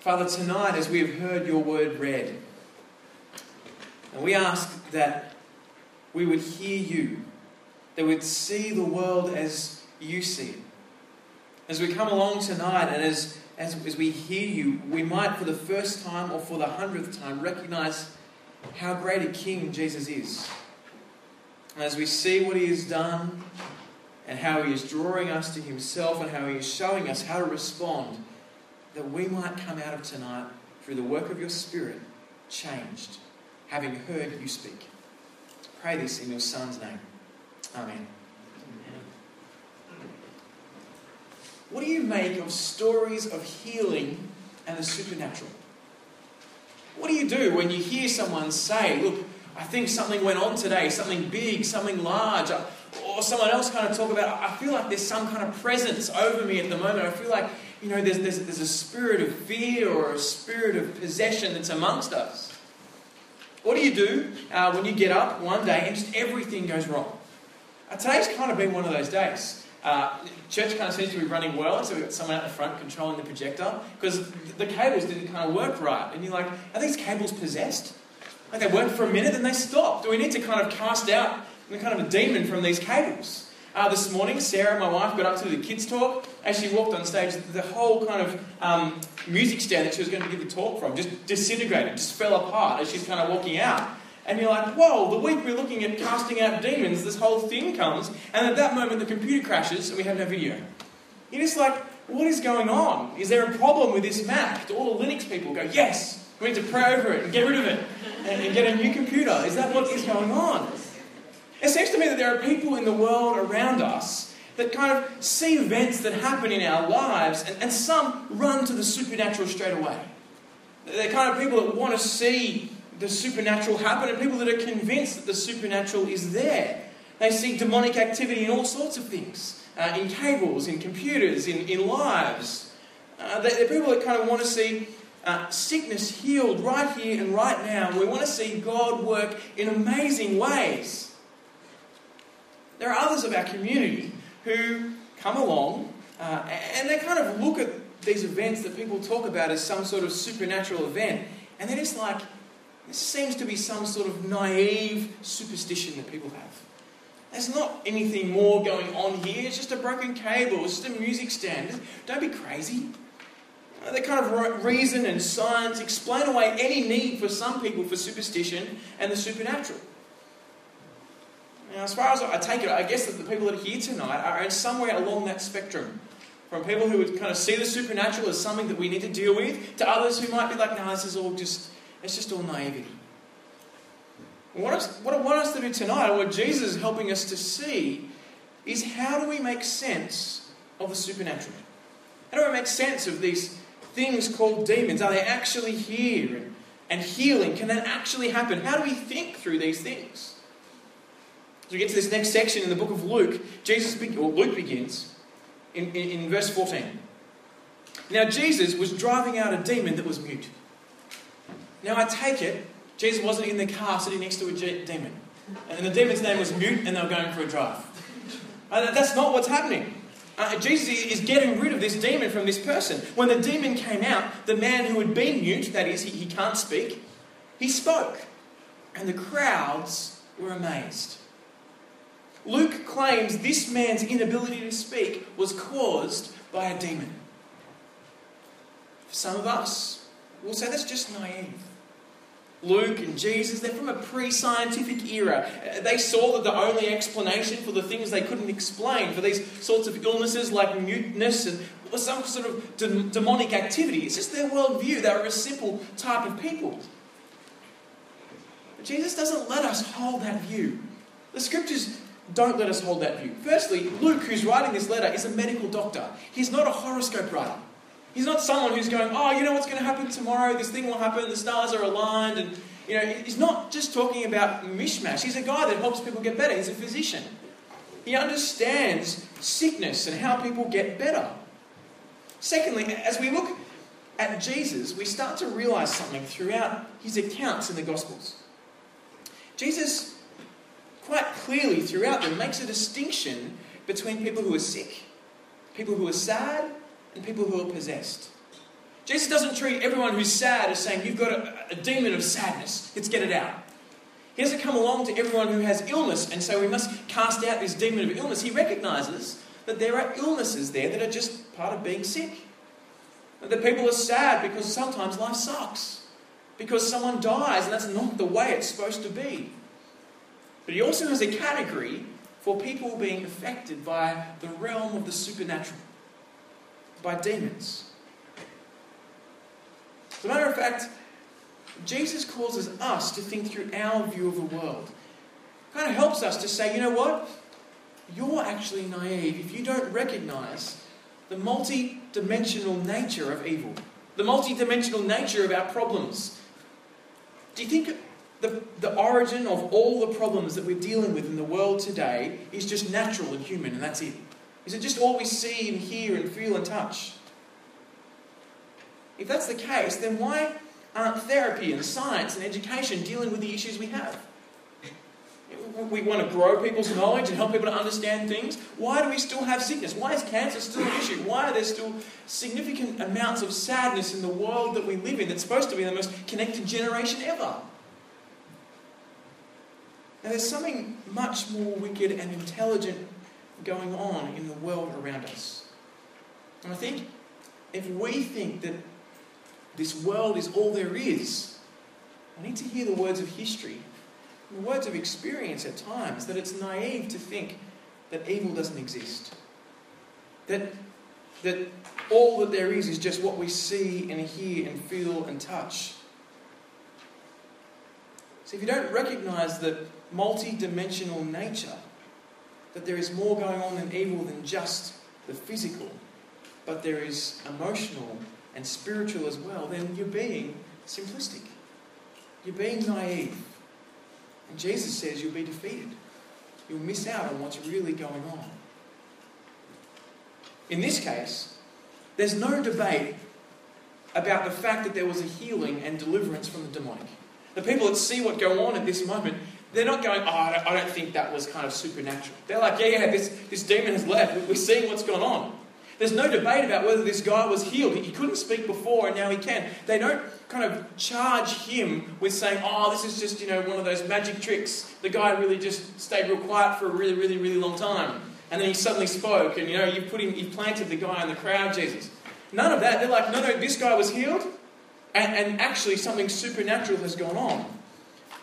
Father, tonight as we have heard your word read, and we ask that we would hear you, that we'd see the world as you see it. As we come along tonight and as, as, as we hear you, we might for the first time or for the hundredth time recognize how great a King Jesus is. And as we see what he has done and how he is drawing us to himself and how he is showing us how to respond, that we might come out of tonight through the work of your Spirit changed, having heard you speak. Pray this in your Son's name. Amen. What do you make of stories of healing and the supernatural? What do you do when you hear someone say, Look, I think something went on today, something big, something large, or someone else kind of talk about, I feel like there's some kind of presence over me at the moment. I feel like, you know, there's, there's, there's a spirit of fear or a spirit of possession that's amongst us. What do you do uh, when you get up one day and just everything goes wrong? Uh, today's kind of been one of those days. Uh, church kind of seems to be running well, so we've got someone out the front controlling the projector because the cables didn't kind of work right. And you're like, are these cables possessed? Like they worked for a minute, then they stopped. Do we need to kind of cast out kind of a demon from these cables? Uh, this morning, Sarah, my wife, got up to do the kids' talk. As she walked on stage, the whole kind of um, music stand that she was going to give the talk from just disintegrated, just fell apart as she's kind of walking out. And you're like, whoa, the week we're looking at casting out demons, this whole thing comes, and at that moment the computer crashes and we have no video. You're just like, what is going on? Is there a problem with this Mac? Do all the Linux people go, yes, we need to pray over it and get rid of it and, and get a new computer? Is that what is going on? It seems to me that there are people in the world around us that kind of see events that happen in our lives, and, and some run to the supernatural straight away. They're kind of people that want to see the supernatural happen and people that are convinced that the supernatural is there. They see demonic activity in all sorts of things uh, in cables, in computers, in, in lives. Uh, they're people that kind of want to see uh, sickness healed right here and right now. We want to see God work in amazing ways. There are others of our community who come along uh, and they kind of look at these events that people talk about as some sort of supernatural event, and they're just like, this seems to be some sort of naive superstition that people have. There's not anything more going on here. It's just a broken cable. It's just a music stand. Don't be crazy. Uh, they kind of reason and science explain away any need for some people for superstition and the supernatural. Now, as far as I take it, I guess that the people that are here tonight are somewhere along that spectrum. From people who would kind of see the supernatural as something that we need to deal with, to others who might be like, no, this is all just it's just all naivety. What, what I want us to do tonight, what Jesus is helping us to see, is how do we make sense of the supernatural? How do we make sense of these things called demons? Are they actually here? And healing, can that actually happen? How do we think through these things? As we get to this next section in the book of Luke, Jesus or Luke begins in, in, in verse 14. Now Jesus was driving out a demon that was mute. Now, I take it, Jesus wasn't in the car sitting next to a demon. And the demon's name was Mute, and they were going for a drive. Uh, that's not what's happening. Uh, Jesus is getting rid of this demon from this person. When the demon came out, the man who had been mute, that is, he, he can't speak, he spoke. And the crowds were amazed. Luke claims this man's inability to speak was caused by a demon. For some of us, we'll say that's just naive. Luke and Jesus, they're from a pre scientific era. They saw that the only explanation for the things they couldn't explain, for these sorts of illnesses like muteness and some sort of de- demonic activity, it's just their worldview. They were a simple type of people. But Jesus doesn't let us hold that view. The scriptures don't let us hold that view. Firstly, Luke, who's writing this letter, is a medical doctor, he's not a horoscope writer. He's not someone who's going, oh, you know what's going to happen tomorrow? This thing will happen. The stars are aligned. And, you know, he's not just talking about mishmash. He's a guy that helps people get better. He's a physician. He understands sickness and how people get better. Secondly, as we look at Jesus, we start to realize something throughout his accounts in the Gospels. Jesus, quite clearly throughout them, makes a distinction between people who are sick, people who are sad, and people who are possessed. Jesus doesn't treat everyone who's sad as saying, You've got a, a demon of sadness, let's get it out. He doesn't come along to everyone who has illness and say, We must cast out this demon of illness. He recognizes that there are illnesses there that are just part of being sick. That people are sad because sometimes life sucks. Because someone dies and that's not the way it's supposed to be. But he also has a category for people being affected by the realm of the supernatural, by demons. As a matter of fact, Jesus causes us to think through our view of the world. It kind of helps us to say, you know what? You're actually naive if you don't recognize the multi dimensional nature of evil, the multi dimensional nature of our problems. Do you think the, the origin of all the problems that we're dealing with in the world today is just natural and human, and that's it? Is it just all we see and hear and feel and touch? If that's the case, then why aren't therapy and science and education dealing with the issues we have? We want to grow people's knowledge and help people to understand things. Why do we still have sickness? Why is cancer still an issue? Why are there still significant amounts of sadness in the world that we live in that's supposed to be the most connected generation ever? Now, there's something much more wicked and intelligent going on in the world around us. And I think if we think that this world is all there is. I need to hear the words of history, the words of experience at times, that it's naive to think that evil doesn't exist. That, that all that there is is just what we see and hear and feel and touch. So if you don't recognize the multi dimensional nature, that there is more going on in evil than just the physical, but there is emotional and spiritual as well, then you're being simplistic. You're being naive. And Jesus says you'll be defeated. You'll miss out on what's really going on. In this case, there's no debate about the fact that there was a healing and deliverance from the demonic. The people that see what go on at this moment, they're not going, oh, I don't, think that was kind of supernatural. They're like, yeah, yeah, this, this demon has left. We're seeing what's gone on. There's no debate about whether this guy was healed. He couldn't speak before and now he can. They don't kind of charge him with saying, oh, this is just, you know, one of those magic tricks. The guy really just stayed real quiet for a really, really, really long time. And then he suddenly spoke and, you know, you put him, you planted the guy in the crowd, Jesus. None of that. They're like, no, no, this guy was healed and, and actually something supernatural has gone on.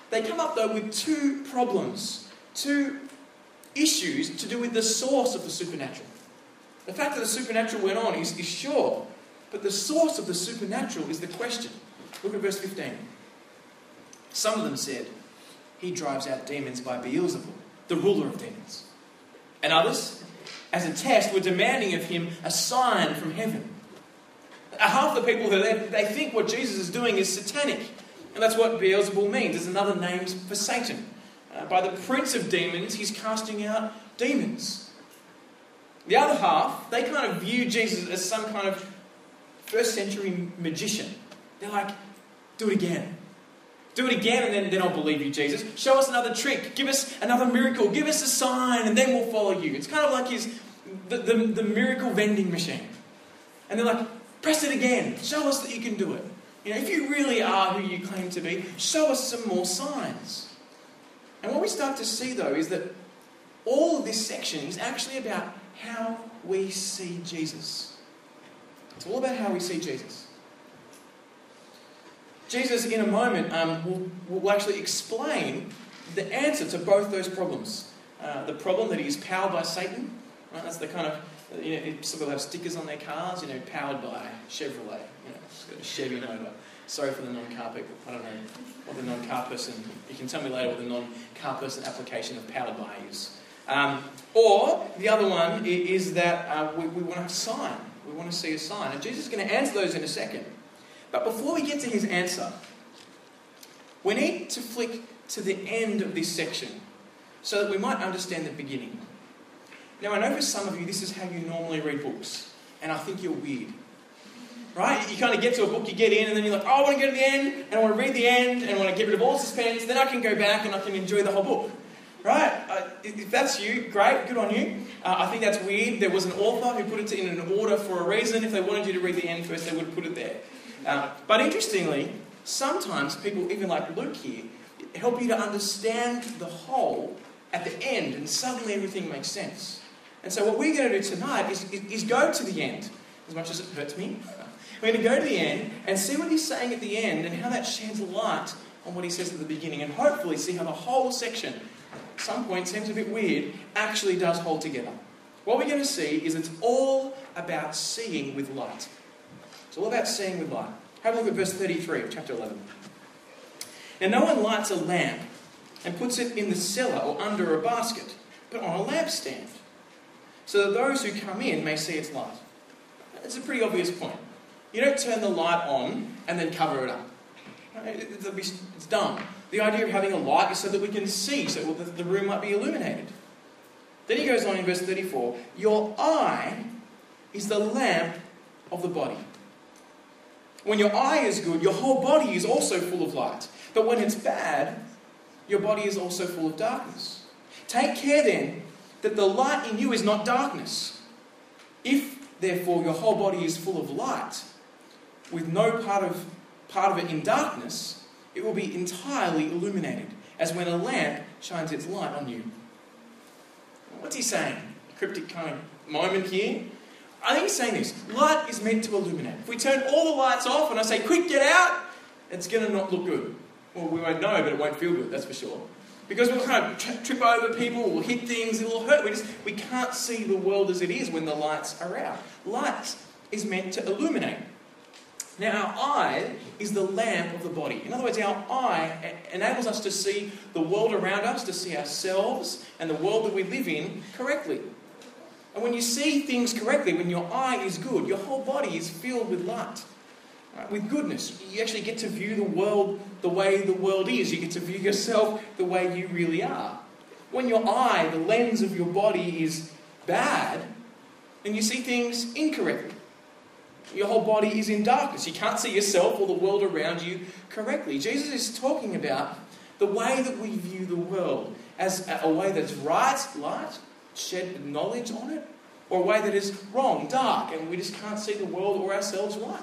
They come up, though, with two problems, two issues to do with the source of the supernatural. The fact that the supernatural went on is, is sure, but the source of the supernatural is the question. Look at verse 15. Some of them said, He drives out demons by Beelzebul, the ruler of demons. And others, as a test, were demanding of him a sign from heaven. Half the people who are there, they think what Jesus is doing is satanic. And that's what Beelzebul means. It's another name for Satan. Uh, by the prince of demons, he's casting out demons. The other half, they kind of view Jesus as some kind of first century magician. They're like, do it again. Do it again, and then, then I'll believe you, Jesus. Show us another trick. Give us another miracle. Give us a sign, and then we'll follow you. It's kind of like his, the, the, the miracle vending machine. And they're like, press it again. Show us that you can do it. You know, if you really are who you claim to be, show us some more signs. And what we start to see, though, is that all of this section is actually about how we see Jesus. It's all about how we see Jesus. Jesus, in a moment, um, will, will actually explain the answer to both those problems. Uh, the problem that he's powered by Satan, right? that's the kind of, you know, some people have stickers on their cars, you know, powered by Chevrolet, you know, it's got a Chevy motor. Sorry for the non-car people. I don't know what the non-car person. You can tell me later what the non-car person application of powered by is. Um, or the other one is that uh, we, we want a sign. We want to see a sign. And Jesus is going to answer those in a second. But before we get to his answer, we need to flick to the end of this section so that we might understand the beginning. Now, I know for some of you, this is how you normally read books, and I think you're weird. Right? You kind of get to a book, you get in, and then you're like, oh, I want to go to the end, and I want to read the end, and I want to get rid of all suspense, then I can go back and I can enjoy the whole book. Right? if that's you, great, good on you. Uh, I think that's weird. There was an author who put it in an order for a reason. If they wanted you to read the end first, they would put it there. Uh, but interestingly, sometimes people, even like Luke here, help you to understand the whole at the end, and suddenly everything makes sense. And so, what we're going to do tonight is, is, is go to the end, as much as it hurts me. We're going to go to the end and see what he's saying at the end and how that sheds light on what he says at the beginning, and hopefully see how the whole section, at some point seems a bit weird, actually does hold together. What we're going to see is it's all about seeing with light. It's all about seeing with light. Have a look at verse 33 of chapter 11. Now, no one lights a lamp and puts it in the cellar or under a basket, but on a lampstand, so that those who come in may see its light. It's a pretty obvious point. You don't turn the light on and then cover it up. It's dumb. The idea of having a light is so that we can see, so that the room might be illuminated. Then he goes on in verse 34 Your eye is the lamp of the body. When your eye is good, your whole body is also full of light. But when it's bad, your body is also full of darkness. Take care then that the light in you is not darkness. If, therefore, your whole body is full of light, with no part of, part of it in darkness, it will be entirely illuminated, as when a lamp shines its light on you. What's he saying? cryptic kind of moment here. I think he's saying this light is meant to illuminate. If we turn all the lights off and I say, quick, get out, it's going to not look good. Well, we won't know, but it won't feel good, that's for sure. Because we'll kind of tri- trip over people, we'll hit things, it'll hurt. We, just, we can't see the world as it is when the lights are out. Light is meant to illuminate. Now, our eye is the lamp of the body. In other words, our eye enables us to see the world around us, to see ourselves and the world that we live in correctly. And when you see things correctly, when your eye is good, your whole body is filled with light, right? with goodness. You actually get to view the world the way the world is. You get to view yourself the way you really are. When your eye, the lens of your body, is bad, then you see things incorrectly. Your whole body is in darkness. You can't see yourself or the world around you correctly. Jesus is talking about the way that we view the world as a way that's right, light, shed knowledge on it, or a way that is wrong, dark, and we just can't see the world or ourselves right.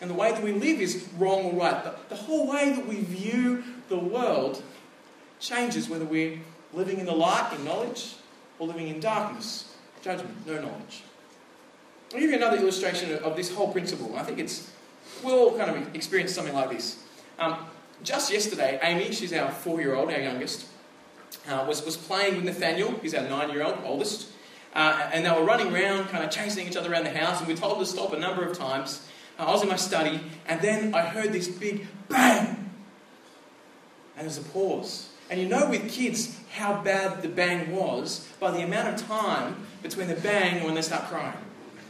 And the way that we live is wrong or right. The, the whole way that we view the world changes whether we're living in the light, in knowledge, or living in darkness, judgment, no knowledge. I'll give you another illustration of this whole principle. I think it's, we'll all kind of experience something like this. Um, just yesterday, Amy, she's our four year old, our youngest, uh, was, was playing with Nathaniel, he's our nine year old, oldest. Uh, and they were running around, kind of chasing each other around the house, and we told them to stop a number of times. I was in my study, and then I heard this big bang! And there's a pause. And you know with kids how bad the bang was by the amount of time between the bang and when they start crying.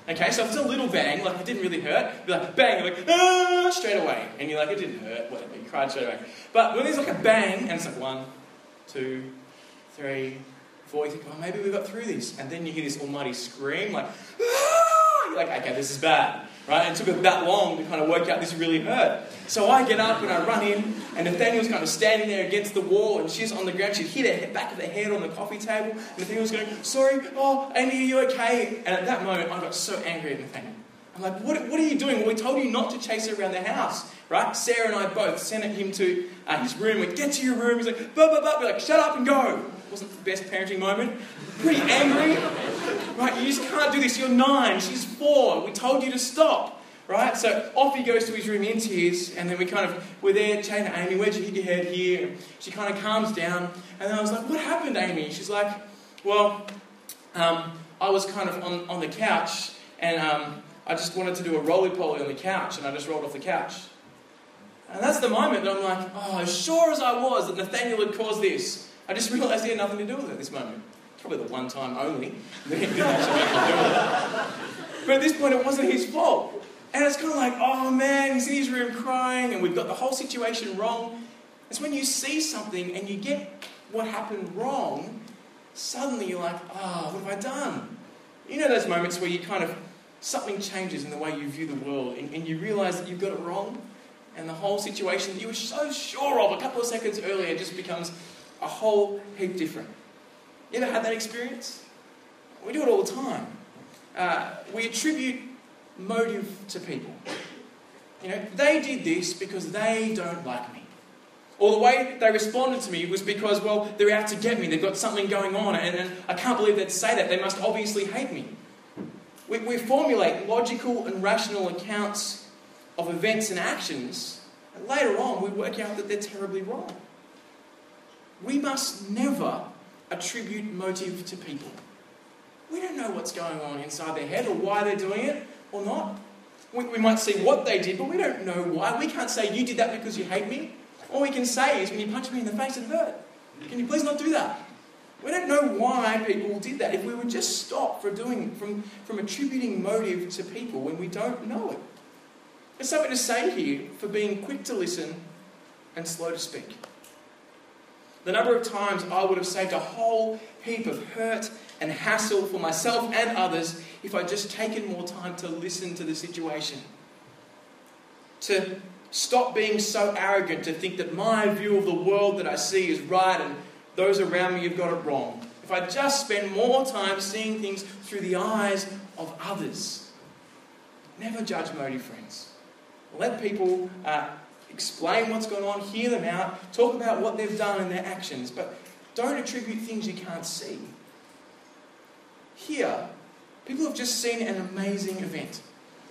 Okay, so if it's a little bang, like it didn't really hurt, you're like bang, you're like ah, straight away, and you're like it didn't hurt, whatever, you cried straight away. But when there's like a bang, and it's like one, two, three, four, you think, oh, maybe we got through this, and then you hear this almighty scream, like ah! you're like, okay, this is bad, right? And it took it that long to kind of work out this really hurt. So I get up and I run in, and Nathaniel's kind of standing there against the wall, and she's on the ground. She's hit her back of the head on the coffee table. And Nathaniel's going, Sorry, oh, Amy, are you okay? And at that moment, I got so angry at Nathaniel. I'm like, what, what are you doing? Well, we told you not to chase her around the house, right? Sarah and I both sent him to uh, his room. We get to your room. He's like, blah, blah, blah. We're like, shut up and go. Wasn't the best parenting moment. Pretty angry, right? You just can't do this. You're nine. She's four. We told you to stop. Right? So off he goes to his room in tears, and then we kind of, we're there chatting to Amy, where'd you hit your head here? She kind of calms down, and then I was like, what happened, Amy? She's like, well, um, I was kind of on, on the couch, and um, I just wanted to do a roly poly on the couch, and I just rolled off the couch. And that's the moment that I'm like, oh, as sure as I was that Nathaniel had caused this, I just realised he had nothing to do with it at this moment. Probably the one time only. But at this point, it wasn't his fault. And it's kind of like, oh man, he's in his room crying, and we've got the whole situation wrong. It's when you see something and you get what happened wrong, suddenly you're like, oh, what have I done? You know those moments where you kind of, something changes in the way you view the world, and, and you realize that you've got it wrong, and the whole situation that you were so sure of a couple of seconds earlier just becomes a whole heap different. You ever had that experience? We do it all the time. Uh, we attribute motive to people. You know, they did this because they don't like me. Or the way they responded to me was because, well, they're out to get me. They've got something going on, and, and I can't believe they'd say that. They must obviously hate me. We, we formulate logical and rational accounts of events and actions, and later on we work out that they're terribly wrong. We must never attribute motive to people. We don't know what's going on inside their head or why they're doing it or not. We, we might see what they did, but we don't know why. We can't say, You did that because you hate me. All we can say is, When you punch me in the face, it hurt. Can you please not do that? We don't know why people did that. If we would just stop from doing, from, from attributing motive to people when we don't know it. There's something to say here for being quick to listen and slow to speak. The number of times I would have saved a whole heap of hurt and hassle for myself and others if I'd just taken more time to listen to the situation. To stop being so arrogant to think that my view of the world that I see is right and those around me have got it wrong. If I just spend more time seeing things through the eyes of others. Never judge motive, friends. Let people uh, explain what's going on, hear them out, talk about what they've done and their actions, but don't attribute things you can't see. Here, people have just seen an amazing event.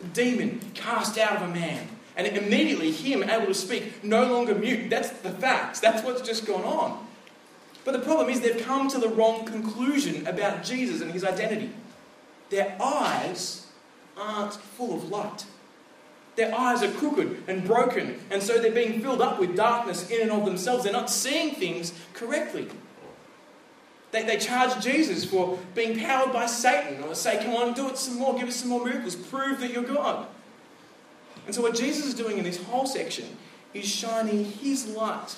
A demon cast out of a man, and immediately him able to speak, no longer mute. That's the facts. That's what's just gone on. But the problem is they've come to the wrong conclusion about Jesus and his identity. Their eyes aren't full of light. Their eyes are crooked and broken, and so they're being filled up with darkness in and of themselves. They're not seeing things correctly. They, they charge Jesus for being powered by Satan, or say, Come on, do it some more, give us some more miracles, prove that you're God. And so, what Jesus is doing in this whole section is shining his light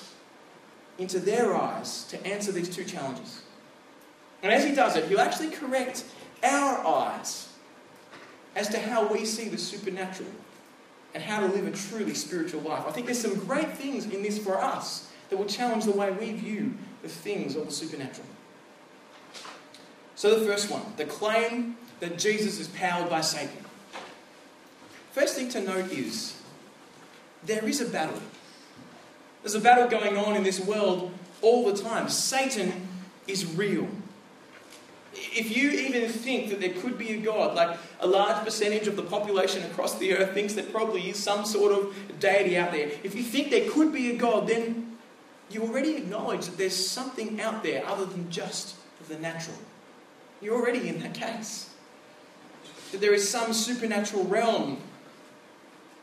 into their eyes to answer these two challenges. And as he does it, he'll actually correct our eyes as to how we see the supernatural and how to live a truly spiritual life. I think there's some great things in this for us that will challenge the way we view the things of the supernatural. So, the first one the claim that Jesus is powered by Satan. First thing to note is there is a battle. There's a battle going on in this world all the time. Satan is real. If you even think that there could be a God, like a large percentage of the population across the earth thinks there probably is some sort of deity out there, if you think there could be a God, then you already acknowledge that there's something out there other than just the natural. You're already in that case. That there is some supernatural realm.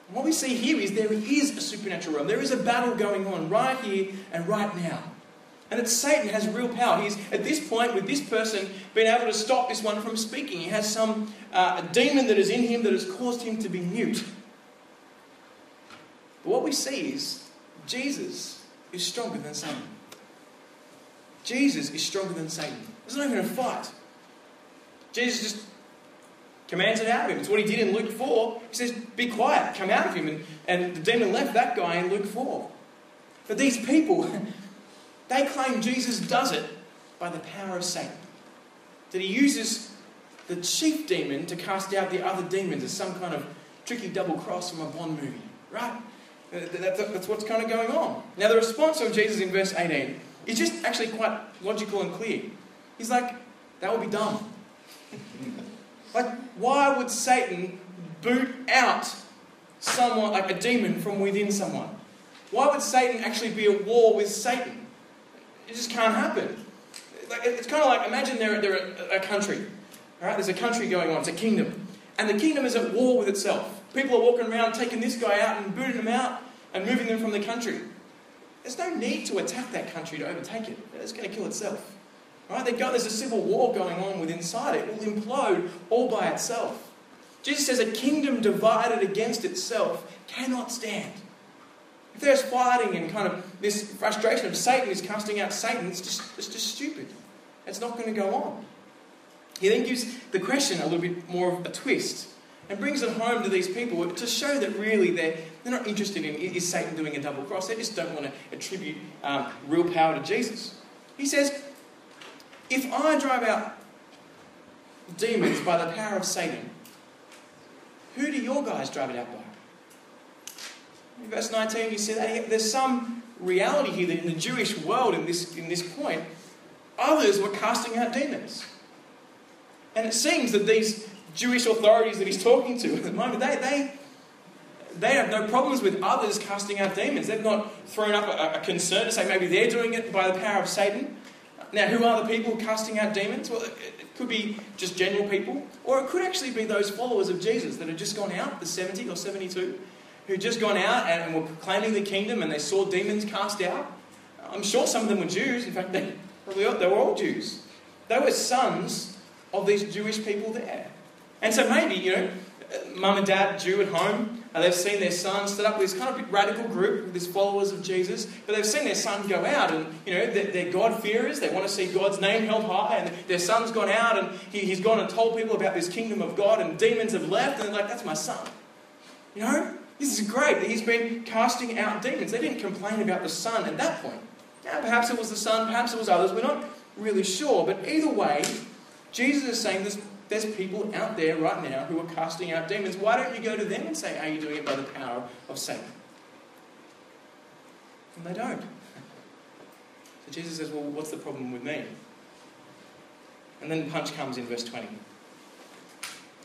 And what we see here is there is a supernatural realm. There is a battle going on right here and right now. And that Satan has real power. He's, at this point, with this person, been able to stop this one from speaking. He has some uh, demon that is in him that has caused him to be mute. But what we see is Jesus is stronger than Satan. Jesus is stronger than Satan. There's not even a fight. Jesus just commands it out of him. It's what he did in Luke 4. He says, Be quiet, come out of him. And, and the demon left that guy in Luke 4. But these people, they claim Jesus does it by the power of Satan. That he uses the chief demon to cast out the other demons as some kind of tricky double cross from a Bond movie. Right? Uh, that's what's kind of going on. Now, the response of Jesus in verse 18 is just actually quite logical and clear. He's like, that would be dumb. like, why would Satan boot out someone, like a demon, from within someone? Why would Satan actually be at war with Satan? It just can't happen. It's kind of like imagine they're, they're a, a country. All right, there's a country going on, it's a kingdom. And the kingdom is at war with itself. People are walking around taking this guy out and booting him out and moving them from the country. There's no need to attack that country to overtake it. It's going to kill itself. Right? There's a civil war going on within inside. it. It will implode all by itself. Jesus says a kingdom divided against itself cannot stand. If there's fighting and kind of this frustration of Satan is casting out Satan, it's just, it's just stupid. It's not going to go on. He then gives the question a little bit more of a twist and brings it home to these people to show that really they're, they're not interested in is Satan doing a double cross. They just don't want to attribute um, real power to Jesus. He says, If I drive out demons by the power of Satan, who do your guys drive it out by? In verse 19, you see that there's some reality here that in the Jewish world, in this, in this point, others were casting out demons. And it seems that these Jewish authorities that he's talking to at the moment, they, they, they have no problems with others casting out demons. They've not thrown up a, a concern to say maybe they're doing it by the power of Satan. Now, who are the people casting out demons? Well, it could be just general people, or it could actually be those followers of Jesus that had just gone out, the 70 or 72, who'd just gone out and were proclaiming the kingdom and they saw demons cast out. I'm sure some of them were Jews. In fact, they, probably they were all Jews. They were sons of these Jewish people there. And so maybe, you know, mum and dad, Jew at home, and they've seen their son set up with this kind of radical group these followers of Jesus, but they've seen their son go out and, you know, they're, they're God-fearers. They want to see God's name held high, and their son's gone out and he, has gone and told people about this kingdom of God, and demons have left, and they're like, that's my son. You know? This is great that he's been casting out demons. They didn't complain about the son at that point. Now, perhaps it was the son, perhaps it was others. We're not really sure, but either way, Jesus is saying this there's people out there right now who are casting out demons. Why don't you go to them and say, Are you doing it by the power of Satan? And they don't. So Jesus says, Well, what's the problem with me? And then the punch comes in verse 20.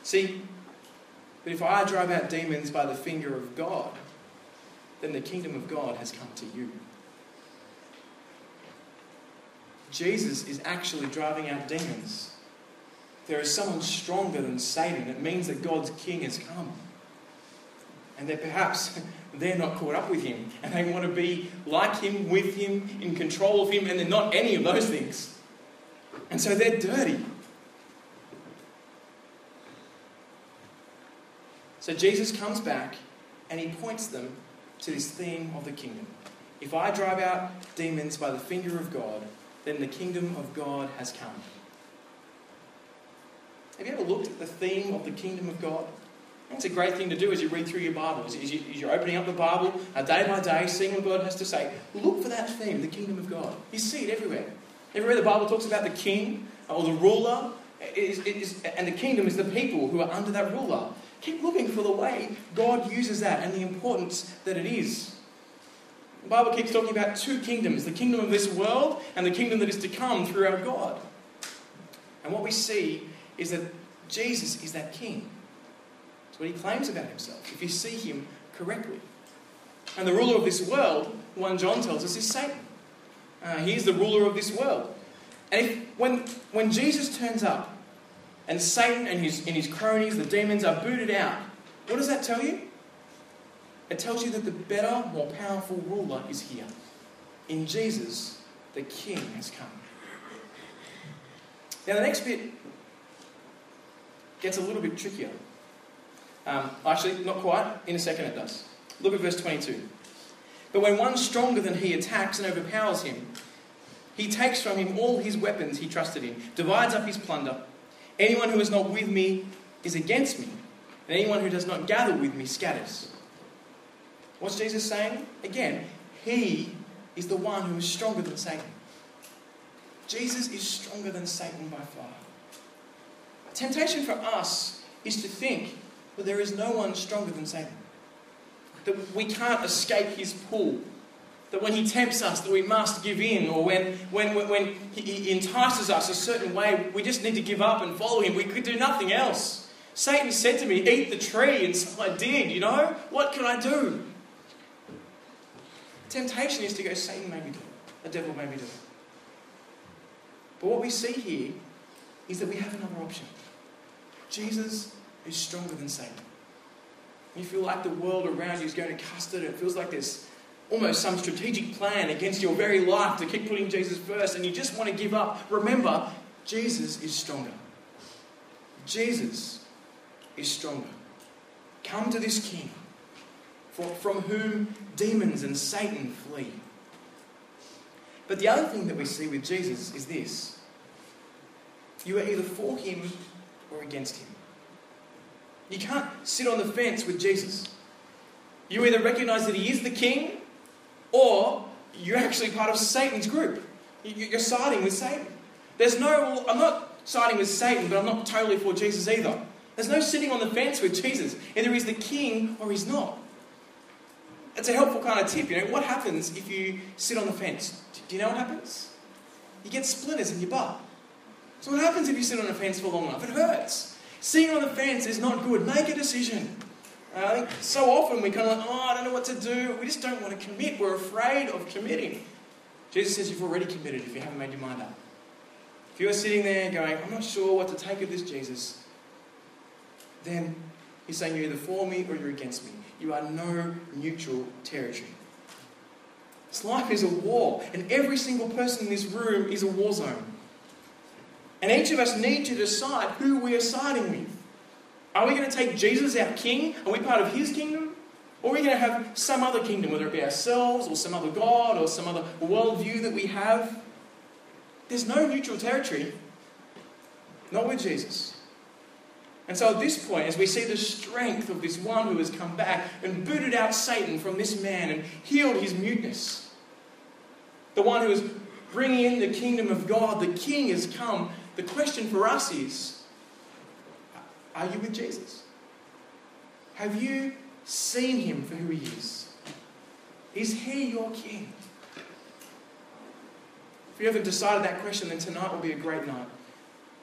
See, but if I drive out demons by the finger of God, then the kingdom of God has come to you. Jesus is actually driving out demons there is someone stronger than Satan, it means that God's king has come. And that perhaps they're not caught up with him. And they want to be like him, with him, in control of him, and they're not any of those things. And so they're dirty. So Jesus comes back and he points them to this theme of the kingdom. If I drive out demons by the finger of God, then the kingdom of God has come. Have you ever looked at the theme of the kingdom of God? It's a great thing to do as you read through your Bible, as, you, are opening up the Bible uh, day by day, seeing what God has to say. Look for that theme, the kingdom of God. You see it everywhere. Everywhere the Bible talks about the king uh, or the ruler, it is, it is, and the kingdom is the people who are under that ruler. Keep looking for the way God uses that and the importance that it is. The Bible keeps talking about two kingdoms the kingdom of this world and the kingdom that is to come through our God. And what we see is that Jesus is that king. That's what he claims about himself, if you see him correctly. And the ruler of this world, 1 John tells us, is Satan. Uh, is the ruler of this world. And if, when, when Jesus turns up and Satan and his, and his cronies, the demons, are booted out, what does that tell you? It tells you that the better, more powerful ruler is here. In Jesus, the king has come. Now, the next bit gets a little bit trickier. Um, actually, not quite. In a second, it does. Look at verse 22. But when one stronger than he attacks and overpowers him, he takes from him all his weapons he trusted in, divides up his plunder. Anyone who is not with me is against me, and anyone who does not gather with me scatters. What's Jesus saying? Again, he is the one who is stronger than Satan. Jesus is stronger than Satan by far. Temptation for us is to think that there is no one stronger than Satan. That we can't escape his pull. That when he tempts us, that we must give in, or when, when, when he entices us a certain way, we just need to give up and follow him. We could do nothing else. Satan said to me, Eat the tree, and so I did, you know? What can I do? Temptation is to go, Satan made me do it. The devil made me do it. But what we see here is that we have another option. Jesus is stronger than Satan. You feel like the world around you is going to cast it. It feels like there's almost some strategic plan against your very life to keep putting Jesus first, and you just want to give up. Remember, Jesus is stronger. Jesus is stronger. Come to this King, from whom demons and Satan flee. But the other thing that we see with Jesus is this you are either for him or against him. You can't sit on the fence with Jesus. You either recognize that he is the king or you're actually part of Satan's group. You're siding with Satan. There's no, I'm not siding with Satan, but I'm not totally for Jesus either. There's no sitting on the fence with Jesus. Either he's the king or he's not. It's a helpful kind of tip. You know, what happens if you sit on the fence? Do you know what happens? You get splinters in your butt. So what happens if you sit on a fence for long enough? It hurts. Sitting on the fence is not good. Make a decision. Uh, I think so often we kind of like, oh, I don't know what to do. We just don't want to commit. We're afraid of committing. Jesus says you've already committed if you haven't made your mind up. If you're sitting there going, I'm not sure what to take of this, Jesus, then he's saying you're either for me or you're against me. You are no neutral territory. This life is a war, and every single person in this room is a war zone. And each of us need to decide who we are siding with. Are we going to take Jesus, our King? Are we part of His kingdom? Or are we going to have some other kingdom, whether it be ourselves or some other God or some other worldview that we have? There's no neutral territory, not with Jesus. And so at this point, as we see the strength of this one who has come back and booted out Satan from this man and healed his muteness, the one who is bringing in the kingdom of God, the king has come, the question for us is are you with Jesus? Have you seen him for who he is? Is he your king? If you haven't decided that question, then tonight will be a great night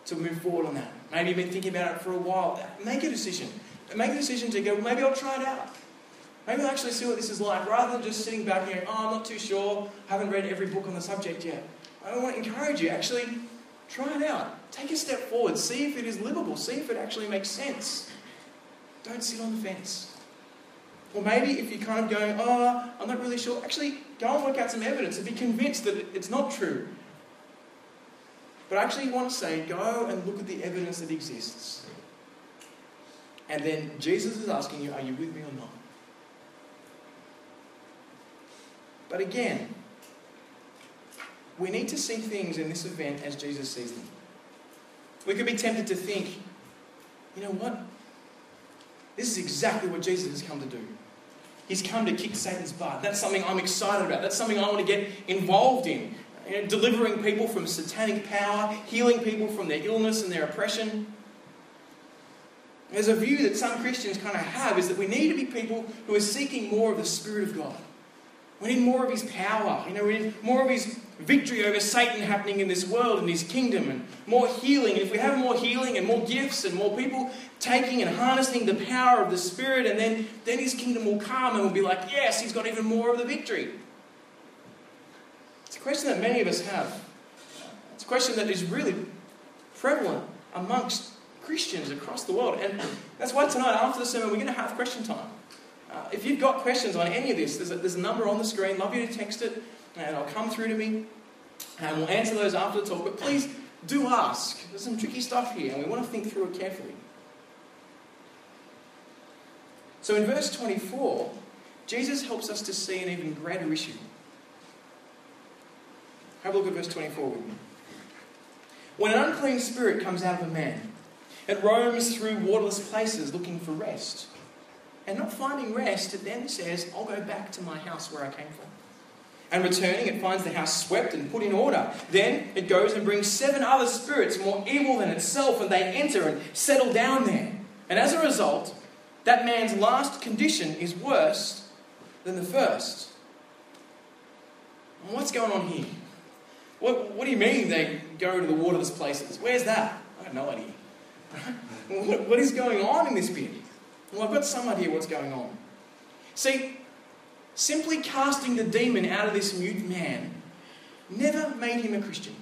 to move forward on that. Maybe you've been thinking about it for a while. Make a decision. Make a decision to go, maybe I'll try it out. Maybe I'll actually see what this is like, rather than just sitting back here, oh, I'm not too sure, I haven't read every book on the subject yet. I want to encourage you, actually, try it out. Take a step forward. See if it is livable. See if it actually makes sense. Don't sit on the fence. Or maybe if you're kind of going, oh, I'm not really sure, actually go and work out some evidence and be convinced that it's not true. But I actually want to say, go and look at the evidence that exists. And then Jesus is asking you, are you with me or not? But again, we need to see things in this event as Jesus sees them. We could be tempted to think, you know what? This is exactly what Jesus has come to do. He's come to kick Satan's butt. That's something I'm excited about. That's something I want to get involved in. You know, delivering people from satanic power, healing people from their illness and their oppression. There's a view that some Christians kind of have is that we need to be people who are seeking more of the Spirit of God. We need more of His power. You know, we need more of His victory over Satan happening in this world and His kingdom, and more healing. And if we have more healing and more gifts and more people taking and harnessing the power of the Spirit, and then, then His kingdom will come and we'll be like, yes, He's got even more of the victory. It's a question that many of us have. It's a question that is really prevalent amongst Christians across the world. And that's why tonight, after the sermon, we're going to have question time. Uh, if you've got questions on any of this, there's a, there's a number on the screen. Love you to text it, and it'll come through to me. And we'll answer those after the talk. But please do ask. There's some tricky stuff here, and we want to think through it carefully. So in verse 24, Jesus helps us to see an even greater issue. Have a look at verse 24 with me. When an unclean spirit comes out of a man, it roams through waterless places looking for rest. And not finding rest, it then says, I'll go back to my house where I came from. And returning, it finds the house swept and put in order. Then it goes and brings seven other spirits more evil than itself, and they enter and settle down there. And as a result, that man's last condition is worse than the first. what's going on here? What, what do you mean they go to the waterless places? Where's that? I have no idea. what, what is going on in this bit? Well, I've got some idea what's going on. See, simply casting the demon out of this mute man never made him a Christian.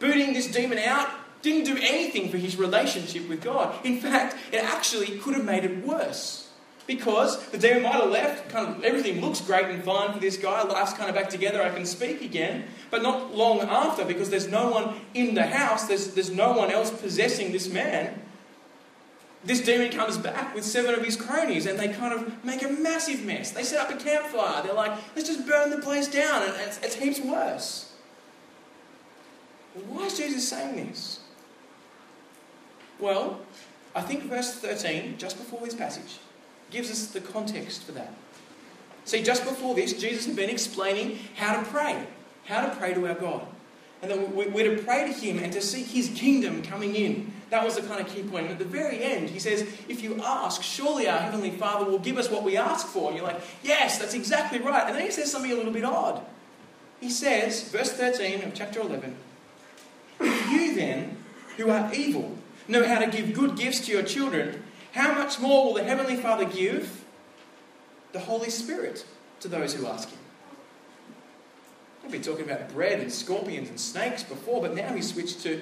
Booting this demon out didn't do anything for his relationship with God. In fact, it actually could have made it worse. Because the demon might have left, kind of everything looks great and fine for this guy, life's kind of back together, I can speak again. But not long after, because there's no one in the house, there's, there's no one else possessing this man this demon comes back with seven of his cronies and they kind of make a massive mess. They set up a campfire. They're like, let's just burn the place down. And it's, it's heaps worse. Why is Jesus saying this? Well, I think verse 13, just before this passage, gives us the context for that. See, just before this, Jesus had been explaining how to pray, how to pray to our God. And that we're to pray to Him and to seek His kingdom coming in. That was the kind of key point. And at the very end, He says, If you ask, surely our Heavenly Father will give us what we ask for. And you're like, Yes, that's exactly right. And then He says something a little bit odd. He says, verse 13 of chapter 11, If you then, who are evil, know how to give good gifts to your children, how much more will the Heavenly Father give the Holy Spirit to those who ask Him? I've been talking about bread and scorpions and snakes before, but now he switched to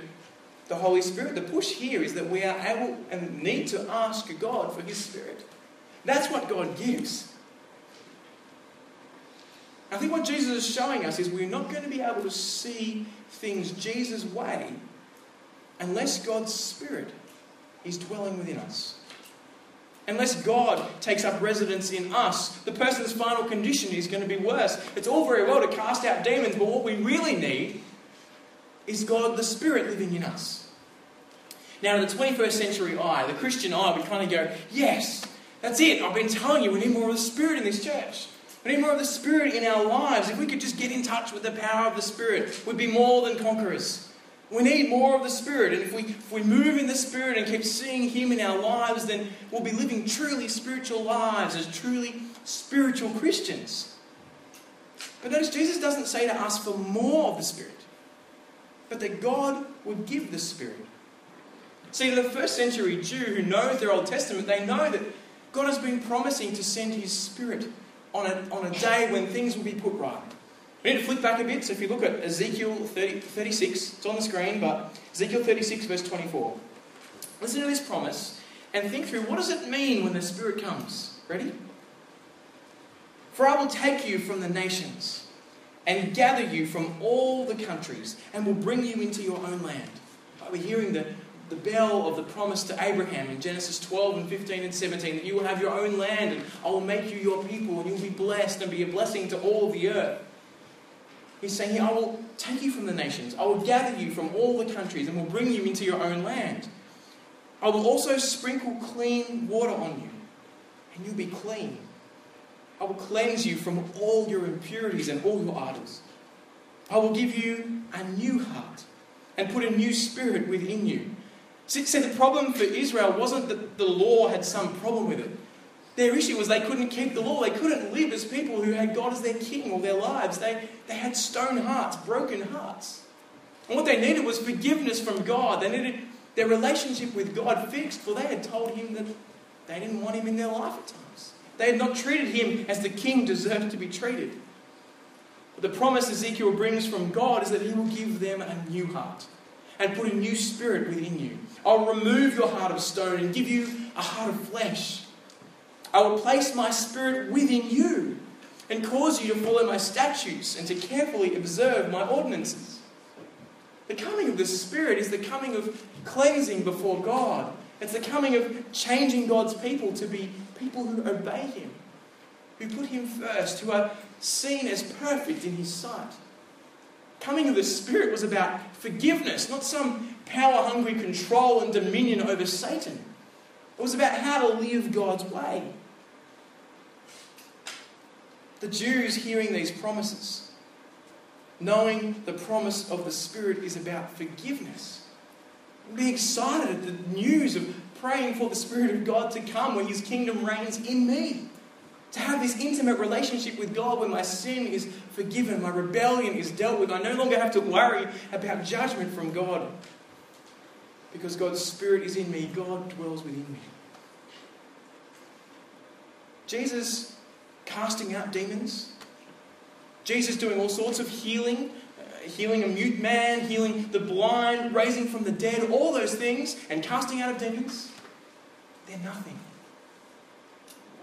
the Holy Spirit. The push here is that we are able and need to ask God for His Spirit. That's what God gives. I think what Jesus is showing us is we're not going to be able to see things Jesus' way unless God's Spirit is dwelling within us. Unless God takes up residence in us, the person's final condition is going to be worse. It's all very well to cast out demons, but what we really need is God, the Spirit, living in us. Now, in the 21st century eye, the Christian eye, we kind of go, yes, that's it. I've been telling you, we need more of the Spirit in this church. We need more of the Spirit in our lives. If we could just get in touch with the power of the Spirit, we'd be more than conquerors. We need more of the Spirit. And if we, if we move in the Spirit and keep seeing Him in our lives, then we'll be living truly spiritual lives as truly spiritual Christians. But notice Jesus doesn't say to us for more of the Spirit, but that God would give the Spirit. See, the first century Jew who knows their Old Testament, they know that God has been promising to send His Spirit on a, on a day when things will be put right. We need to flick back a bit. So if you look at Ezekiel 30, 36, it's on the screen, but Ezekiel 36, verse 24. Listen to this promise and think through what does it mean when the Spirit comes? Ready? For I will take you from the nations and gather you from all the countries and will bring you into your own land. We're hearing the, the bell of the promise to Abraham in Genesis 12 and 15 and 17 that you will have your own land and I will make you your people and you'll be blessed and be a blessing to all the earth. He's saying, I will take you from the nations. I will gather you from all the countries and will bring you into your own land. I will also sprinkle clean water on you, and you'll be clean. I will cleanse you from all your impurities and all your idols. I will give you a new heart and put a new spirit within you. See, the problem for Israel wasn't that the law had some problem with it. Their issue was they couldn't keep the law. They couldn't live as people who had God as their king all their lives. They, they had stone hearts, broken hearts. And what they needed was forgiveness from God. They needed their relationship with God fixed, for they had told him that they didn't want him in their life at times. They had not treated him as the king deserved to be treated. But the promise Ezekiel brings from God is that he will give them a new heart and put a new spirit within you. I'll remove your heart of stone and give you a heart of flesh. I will place my spirit within you and cause you to follow my statutes and to carefully observe my ordinances. The coming of the Spirit is the coming of cleansing before God. It's the coming of changing God's people to be people who obey Him, who put Him first, who are seen as perfect in His sight. Coming of the Spirit was about forgiveness, not some power hungry control and dominion over Satan. It was about how to live God's way. The Jews hearing these promises, knowing the promise of the Spirit is about forgiveness, be excited at the news of praying for the Spirit of God to come where His kingdom reigns in me. To have this intimate relationship with God where my sin is forgiven, my rebellion is dealt with. I no longer have to worry about judgment from God. Because God's Spirit is in me, God dwells within me. Jesus casting out demons. Jesus doing all sorts of healing, uh, healing a mute man, healing the blind, raising from the dead, all those things, and casting out of demons. They're nothing.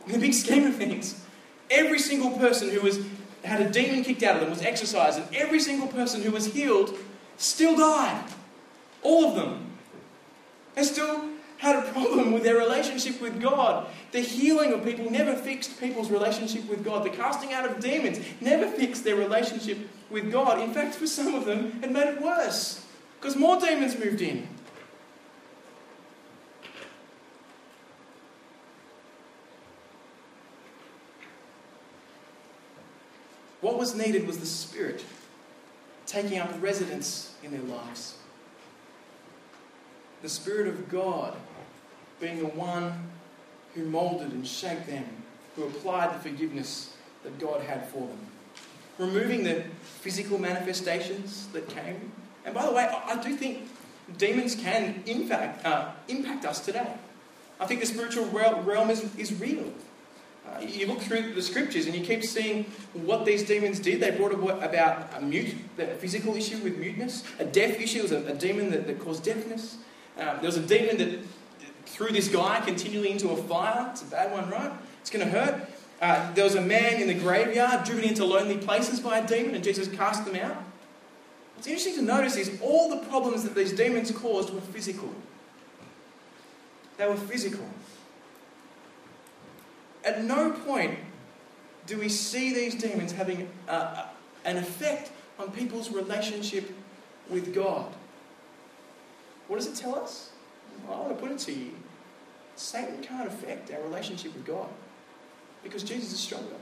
In the big scheme of things, every single person who was had a demon kicked out of them was exorcised, and every single person who was healed still died. All of them. They still had a problem with their relationship with God. The healing of people never fixed people's relationship with God. The casting out of demons never fixed their relationship with God. In fact, for some of them, it made it worse because more demons moved in. What was needed was the Spirit taking up residence in their lives. The Spirit of God being the one who molded and shaped them, who applied the forgiveness that God had for them. Removing the physical manifestations that came. And by the way, I do think demons can, in fact, uh, impact us today. I think the spiritual realm is, is real. Uh, you look through the scriptures and you keep seeing what these demons did. They brought about a mute, a physical issue with muteness, a deaf issue, was a, a demon that, that, caused deafness. Um, there was a demon that threw this guy continually into a fire. It's a bad one, right? It's going to hurt. Uh, there was a man in the graveyard driven into lonely places by a demon, and Jesus cast them out. What's interesting to notice is all the problems that these demons caused were physical. They were physical. At no point do we see these demons having uh, an effect on people's relationship with God. What does it tell us? Well, I want to put it to you. Satan can't affect our relationship with God because Jesus is stronger.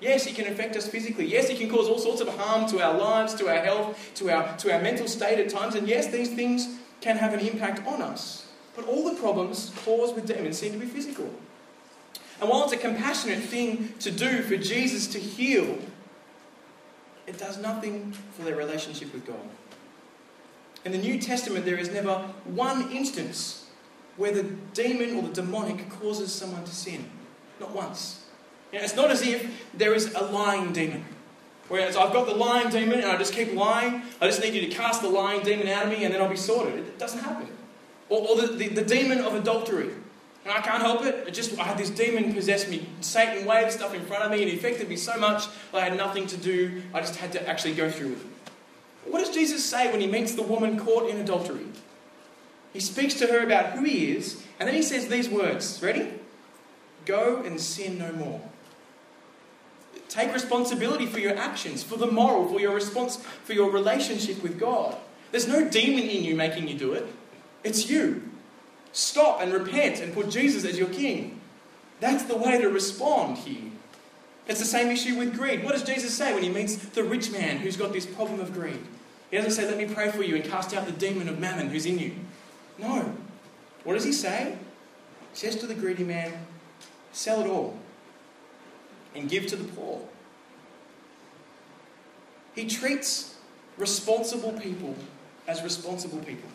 Yes, he can affect us physically. Yes, he can cause all sorts of harm to our lives, to our health, to our, to our mental state at times. And yes, these things can have an impact on us. But all the problems caused with demons seem to be physical. And while it's a compassionate thing to do for Jesus to heal, it does nothing for their relationship with God. In the New Testament, there is never one instance where the demon or the demonic causes someone to sin. Not once. You know, it's not as if there is a lying demon. Whereas I've got the lying demon and I just keep lying, I just need you to cast the lying demon out of me and then I'll be sorted. It doesn't happen. Or, or the, the, the demon of adultery. And I can't help it. It just I had this demon possess me. Satan waved stuff in front of me and affected me so much I had nothing to do. I just had to actually go through with it. What does Jesus say when he meets the woman caught in adultery? He speaks to her about who he is, and then he says these words. Ready? Go and sin no more. Take responsibility for your actions, for the moral, for your response, for your relationship with God. There's no demon in you making you do it. It's you. Stop and repent and put Jesus as your king. That's the way to respond here. It's the same issue with greed. What does Jesus say when he meets the rich man who's got this problem of greed? He doesn't say, Let me pray for you and cast out the demon of mammon who's in you. No. What does he say? He says to the greedy man, Sell it all and give to the poor. He treats responsible people as responsible people.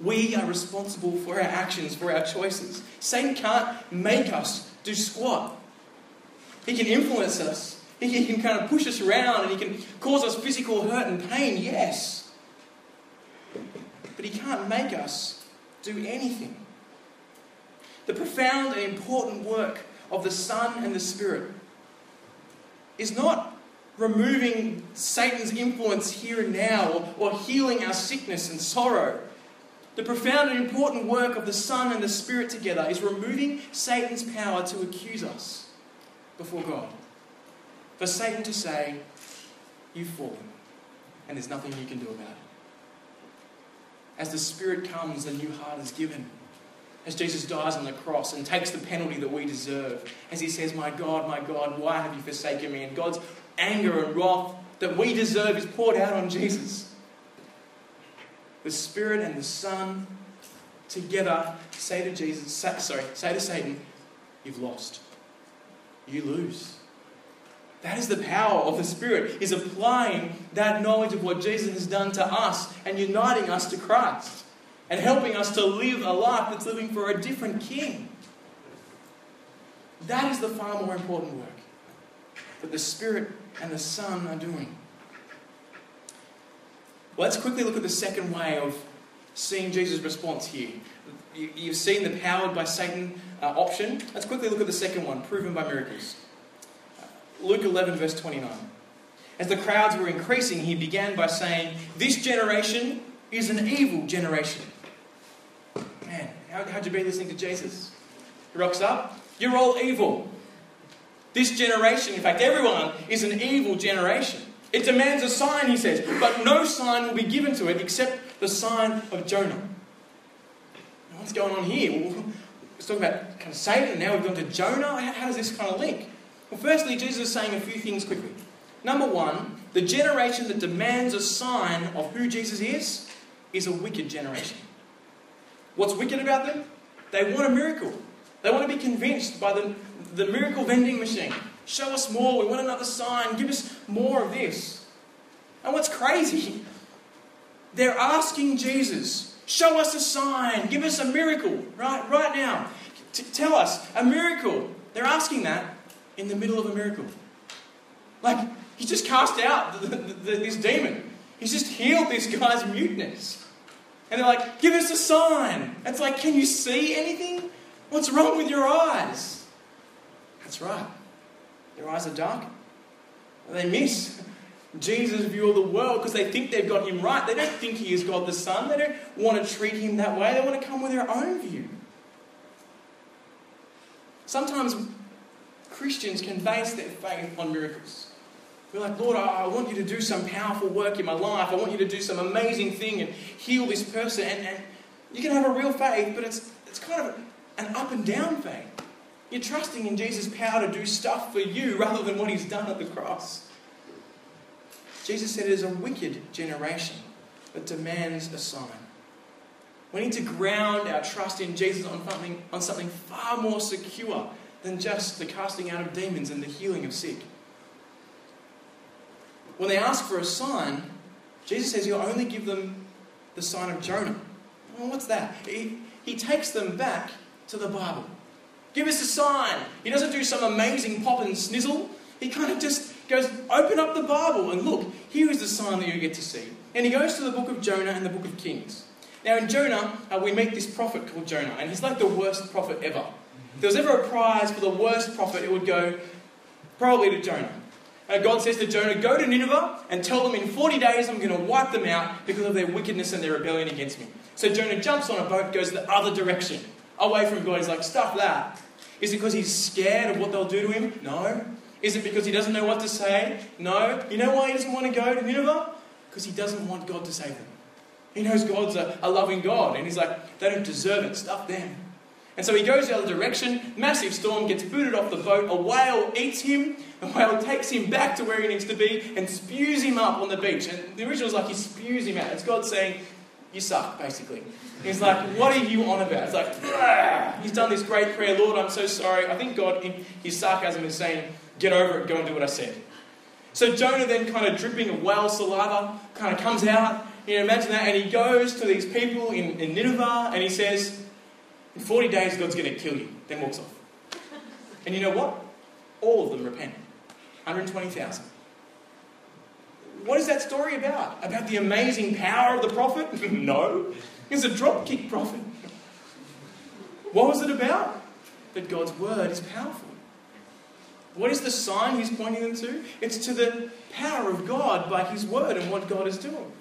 We are responsible for our actions, for our choices. Satan can't make us do squat. He can influence us. He can kind of push us around and he can cause us physical hurt and pain, yes. But he can't make us do anything. The profound and important work of the Son and the Spirit is not removing Satan's influence here and now or, healing our sickness and sorrow. The profound and important work of the Son and the Spirit together is removing Satan's power to accuse us before God. For Satan to say, You've fallen, and there's nothing you can do about it. As the Spirit comes, a new heart is given. As Jesus dies on the cross and takes the penalty that we deserve. As he says, My God, my God, why have you forsaken me? And God's anger and wrath that we deserve is poured out on Jesus the Spirit and the Son together say to Jesus, sorry, say to Satan, You've lost. You lose. That is the power of the Spirit, is applying that knowledge of what Jesus has done to us and uniting us to Christ and helping us to live a life that's living for a different King. That is the far more important work that the Spirit and the Son are doing. Let's quickly look at the second way of seeing Jesus' response here. You, have seen the powered by Satan uh, option. Let's quickly look at the second one, proven by miracles. Luke 11, verse 29. As the crowds were increasing, he began by saying, This generation is an evil generation. Man, how, how'd you be listening to Jesus? He rocks up. You're all evil. This generation, in fact, everyone, is an evil generation. It demands a sign, he says, but no sign will be given to it except the sign of Jonah. what's going on here? Let's talk about kind of Satan, now we've gone to Jonah. How does this kind of link? Well, firstly, Jesus is saying a few things quickly. Number one, the generation that demands a sign of who Jesus is is a wicked generation. What's wicked about them? They want a miracle. They want to be convinced by the, the miracle vending machine. Show us more. We want another sign. Give us more of this. And what's crazy, they're asking Jesus, show us a sign. Give us a miracle right, right now. T- tell us a miracle. They're asking that in the middle of a miracle. Like, he just cast out the, the, the, this demon. He's just healed this guy's muteness. And they're like, give us a sign. It's like, can you see anything? What's wrong with your eyes? That's right. Their eyes are dark. They miss Jesus' view of the world because they think they've got him right. They don't think he is God the Son. They don't want to treat him that way. They want to come with their own view. Sometimes Christians can base their faith on miracles. We're like, Lord, I want you to do some powerful work in my life. I want you to do some amazing thing and heal this person. And, and you can have a real faith, but it's, it's kind of an up and down faith. You're trusting in Jesus' power to do stuff for you rather than what he's done at the cross. Jesus said it is a wicked generation that demands a sign. We need to ground our trust in Jesus on something, on something far more secure than just the casting out of demons and the healing of sick. When they ask for a sign, Jesus says he'll only give them the sign of Jonah. Well, what's that? He, he takes them back to the Bible. Give us a sign. He doesn't do some amazing pop and snizzle. He kind of just goes, open up the Bible and look, here is the sign that you get to see. And he goes to the book of Jonah and the book of Kings. Now, in Jonah, uh, we meet this prophet called Jonah, and he's like the worst prophet ever. If there was ever a prize for the worst prophet, it would go probably to Jonah. Uh, God says to Jonah, Go to Nineveh and tell them in 40 days I'm going to wipe them out because of their wickedness and their rebellion against me. So Jonah jumps on a boat, goes the other direction, away from God. He's like, Stuff that. Is it because he's scared of what they'll do to him? No. Is it because he doesn't know what to say? No. You know why he doesn't want to go to Nineveh? Because he doesn't want God to save them. He knows God's a, a loving God, and he's like, they don't deserve it, stuff them. And so he goes the other direction, massive storm, gets booted off the boat, a whale eats him, the whale takes him back to where he needs to be and spews him up on the beach. And the original is like he spews him out. It's God saying, You suck, basically. He's like, What are you on about? It's like, Argh! he's done this great prayer, Lord, I'm so sorry. I think God, in his sarcasm, is saying, Get over it, go and do what I said. So Jonah then kind of dripping of whale saliva kind of comes out. You know, imagine that. And he goes to these people in, in Nineveh and he says, In 40 days, God's going to kill you. Then walks off. And you know what? All of them repent. 120,000. What is that story about? About the amazing power of the prophet? no. He's a dropkick prophet. What was it about? That God's word is powerful. What is the sign he's pointing them to? It's to the power of God by his word and what God is doing.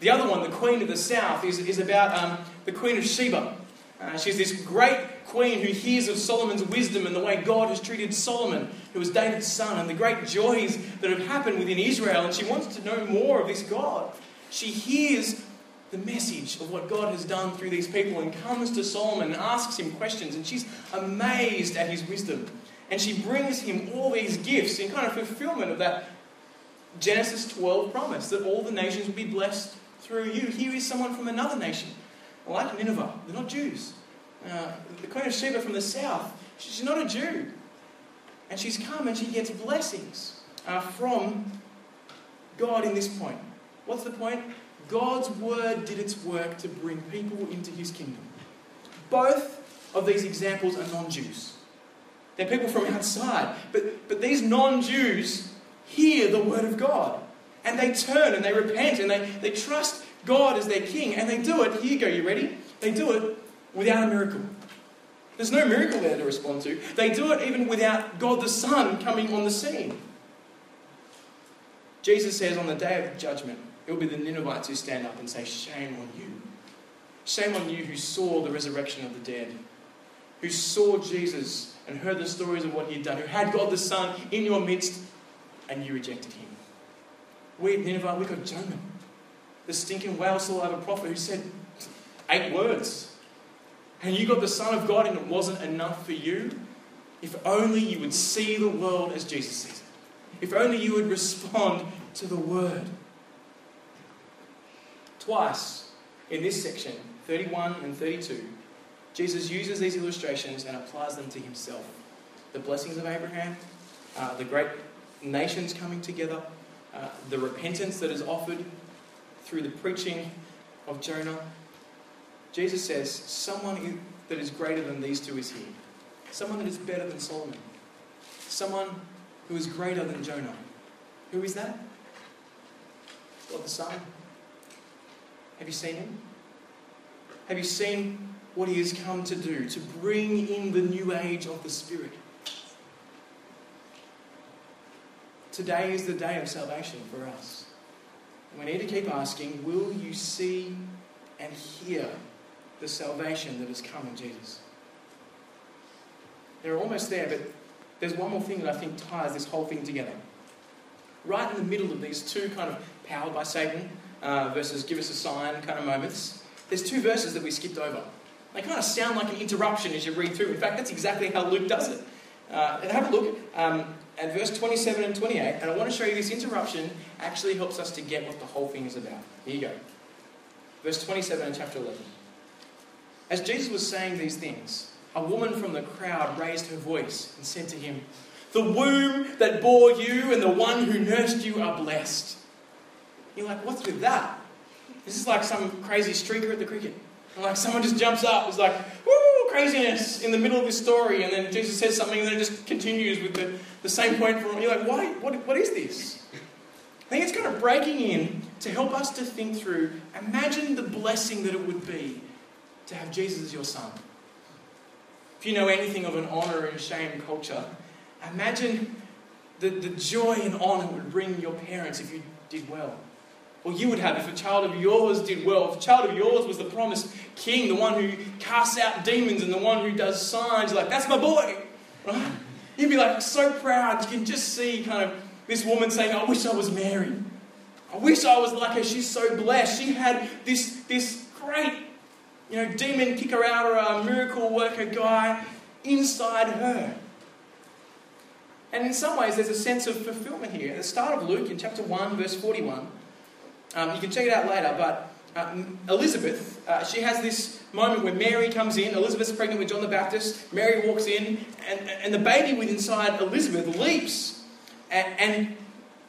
The other one, the Queen of the South, is, is about um, the Queen of Sheba. Uh, she's this great queen who hears of Solomon's wisdom and the way God has treated Solomon, who was David's son, and the great joys that have happened within Israel, and she wants to know more of this God. She hears the message of what God has done through these people and comes to Solomon and asks him questions, and she's amazed at his wisdom. And she brings him all these gifts in kind of fulfillment of that Genesis 12 promise that all the nations will be blessed through you. Here is someone from another nation, like Nineveh. They're not Jews. Uh, the Queen of Sheba from the south, she's not a Jew. And she's come and she gets blessings uh, from God in this point. What's the point? God's word did its work to bring people into his kingdom. Both of these examples are non Jews. They're people from outside. But, but these non Jews hear the word of God. And they turn and they repent and they, they trust God as their king. And they do it. Here you go, you ready? They do it without a miracle. There's no miracle there to respond to. They do it even without God the Son coming on the scene. Jesus says on the day of judgment, it will be the Ninevites who stand up and say, Shame on you. Shame on you who saw the resurrection of the dead, who saw Jesus and heard the stories of what he had done, who had God the Son in your midst, and you rejected him. We at Nineveh, we got Jonah, the stinking whale saliva prophet who said eight words. And you got the Son of God, and it wasn't enough for you. If only you would see the world as Jesus sees it. if only you would respond to the word. Twice in this section, 31 and 32, Jesus uses these illustrations and applies them to himself. The blessings of Abraham, uh, the great nations coming together, uh, the repentance that is offered through the preaching of Jonah. Jesus says, Someone that is greater than these two is here. Someone that is better than Solomon. Someone who is greater than Jonah. Who is that? God the Son. Have you seen him? Have you seen what he has come to do? To bring in the new age of the Spirit. Today is the day of salvation for us. And we need to keep asking will you see and hear the salvation that has come in Jesus? They're almost there, but there's one more thing that I think ties this whole thing together. Right in the middle of these two kind of powered by Satan uh, versus give us a sign kind of moments, there's two verses that we skipped over. They kind of sound like an interruption as you read through. In fact, that's exactly how Luke does it. Uh, have a look um, at verse 27 and 28, and I want to show you this interruption actually helps us to get what the whole thing is about. Here you go. Verse 27 in chapter 11. As Jesus was saying these things, a woman from the crowd raised her voice and said to him, The womb that bore you and the one who nursed you are blessed. You're like, What's with that? This is like some crazy streaker at the cricket. And like someone just jumps up, it's like, woo, craziness in the middle of this story, and then Jesus says something, and then it just continues with the, the same point from you're like, why? What, what is this? I think it's kind of breaking in to help us to think through. Imagine the blessing that it would be to have Jesus as your son. If you know anything of an honor and shame culture, imagine the, the joy and honor would bring your parents if you did well. Or you would have if a child of yours did well. If a child of yours was the promised king, the one who casts out demons and the one who does signs, like, that's my boy. Right? You'd be like so proud. You can just see kind of this woman saying, I wish I was Mary. I wish I was like her. She's so blessed. She had this, this great you know, demon kicker out or a miracle worker guy inside her. And in some ways, there's a sense of fulfillment here. At the start of Luke, in chapter 1, verse 41, um, you can check it out later, but uh, Elizabeth, uh, she has this moment where Mary comes in. Elizabeth's pregnant with John the Baptist. Mary walks in, and, and the baby within inside Elizabeth leaps. And, and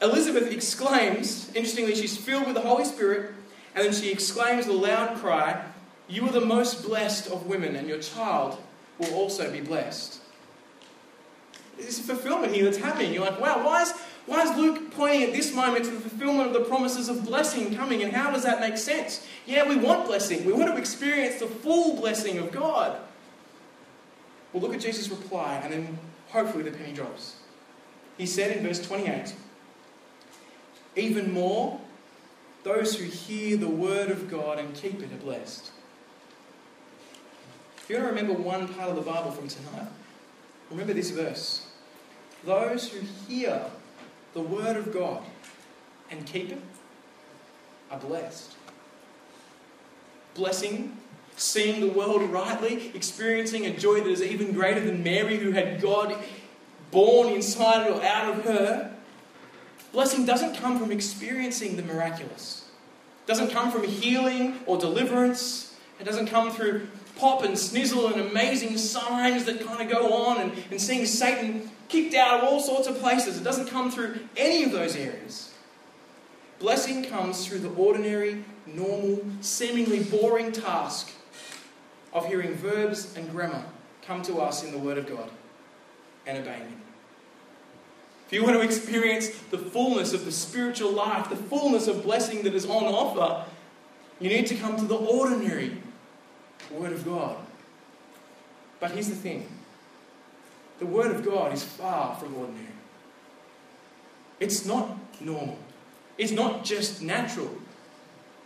Elizabeth exclaims, interestingly, she's filled with the Holy Spirit, and then she exclaims with a loud cry, you are the most blessed of women, and your child will also be blessed. A fulfillment here that's happening. You're like, wow, why is, why is Luke pointing at this moment to the fulfillment of the promises of blessing coming, and how does that make sense? Yeah, we want blessing. We want to experience the full blessing of God. Well, look at Jesus' reply, and then hopefully the penny drops. He said in verse 28 Even more, those who hear the word of God and keep it are blessed. If you want to remember one part of the Bible from tonight, remember this verse. Those who hear the word of God and keep it are blessed. Blessing, seeing the world rightly, experiencing a joy that is even greater than Mary, who had God born inside or out of her. Blessing doesn't come from experiencing the miraculous. Doesn't come from healing or deliverance. It doesn't come through pop and snizzle and amazing signs that kind of go on and, and seeing Satan kicked out of all sorts of places. It doesn't come through any of those areas. Blessing comes through the ordinary, normal, seemingly boring task of hearing verbs and grammar come to us in the Word of God and obeying it. If you want to experience the fullness of the spiritual life, the fullness of blessing that is on offer, you need to come to the ordinary, Word of God. But here's the thing the Word of God is far from ordinary. It's not normal, it's not just natural.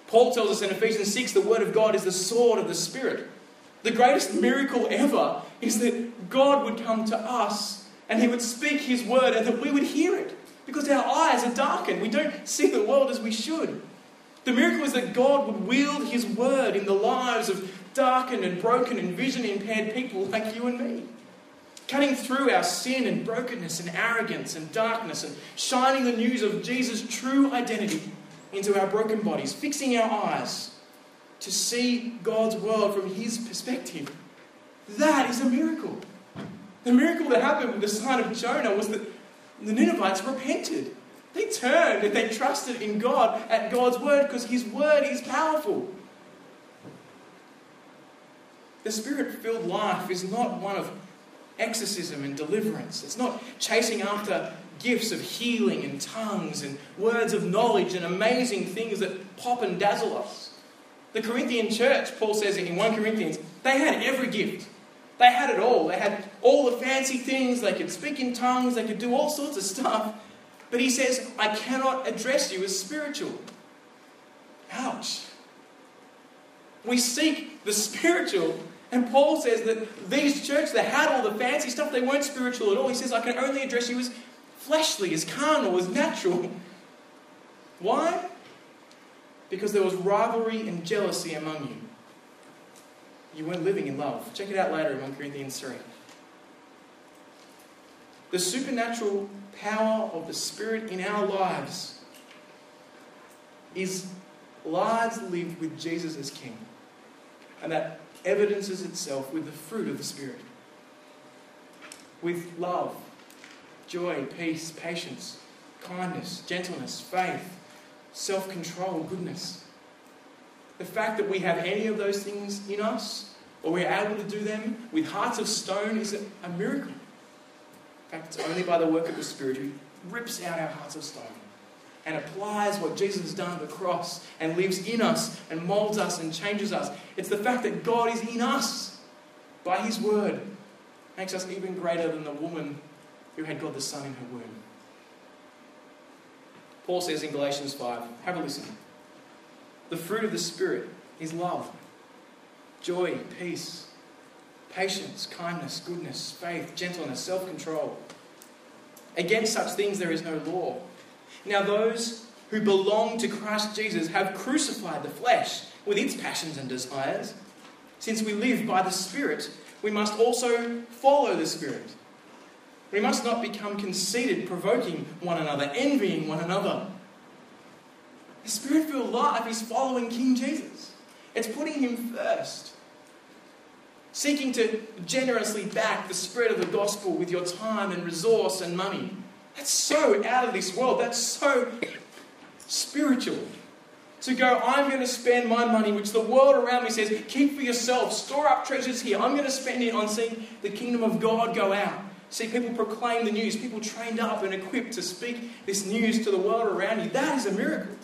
Paul tells us in Ephesians 6 the Word of God is the sword of the Spirit. The greatest miracle ever is that God would come to us and He would speak His Word and that we would hear it because our eyes are darkened. We don't see the world as we should. The miracle is that God would wield His Word in the lives of darkened and broken and vision impaired people like you and me. cutting through our sin and brokenness and arrogance and darkness and shining the news of Jesus' true identity into our broken bodies, fixing our eyes to see God's world from His perspective. That is a miracle. The miracle that happened with the sign of Jonah was that the Ninevites repented. They turned and they trusted in God at God's word because His word is powerful. The spirit filled life is not one of exorcism and deliverance. It's not chasing after gifts of healing and tongues and words of knowledge and amazing things that pop and dazzle us. The Corinthian church, Paul says in 1 Corinthians, they had every gift. They had it all. They had all the fancy things. They could speak in tongues. They could do all sorts of stuff. But he says, I cannot address you as spiritual. Ouch. We seek the spiritual. And Paul says that these churches that had all the fancy stuff, they weren't spiritual at all. He says, I can only address you as fleshly, as carnal, as natural. Why? Because there was rivalry and jealousy among you. You weren't living in love. Check it out later in 1 Corinthians 3. The supernatural power of the Spirit in our lives is lives lived with Jesus as King. And that evidences itself with the fruit of the Spirit. With love, joy, peace, patience, kindness, gentleness, faith, self control, goodness. The fact that we have any of those things in us, or we're able to do them with hearts of stone, is a miracle. In fact, it's only by the work of the Spirit who rips out our hearts of stone and applies what Jesus has done at the cross and lives in us and molds us and changes us. It's the fact that God is in us by His Word makes us even greater than the woman who had God the Son in her womb. Paul says in Galatians 5, have a listen. The fruit of the Spirit is love, joy, peace, patience, kindness, goodness, faith, gentleness, self control. Against such things there is no law. Now, those who belong to Christ Jesus have crucified the flesh with its passions and desires. Since we live by the Spirit, we must also follow the Spirit. We must not become conceited, provoking one another, envying one another. The spirit filled life is following King Jesus, it's putting him first. Seeking to generously back the spread of the gospel with your time and resource and money. That's so out of this world. That's so spiritual. To go, I'm going to spend my money, which the world around me says, keep for yourself, store up treasures here. I'm going to spend it on seeing the kingdom of God go out. See people proclaim the news, people trained up and equipped to speak this news to the world around you. That is a miracle.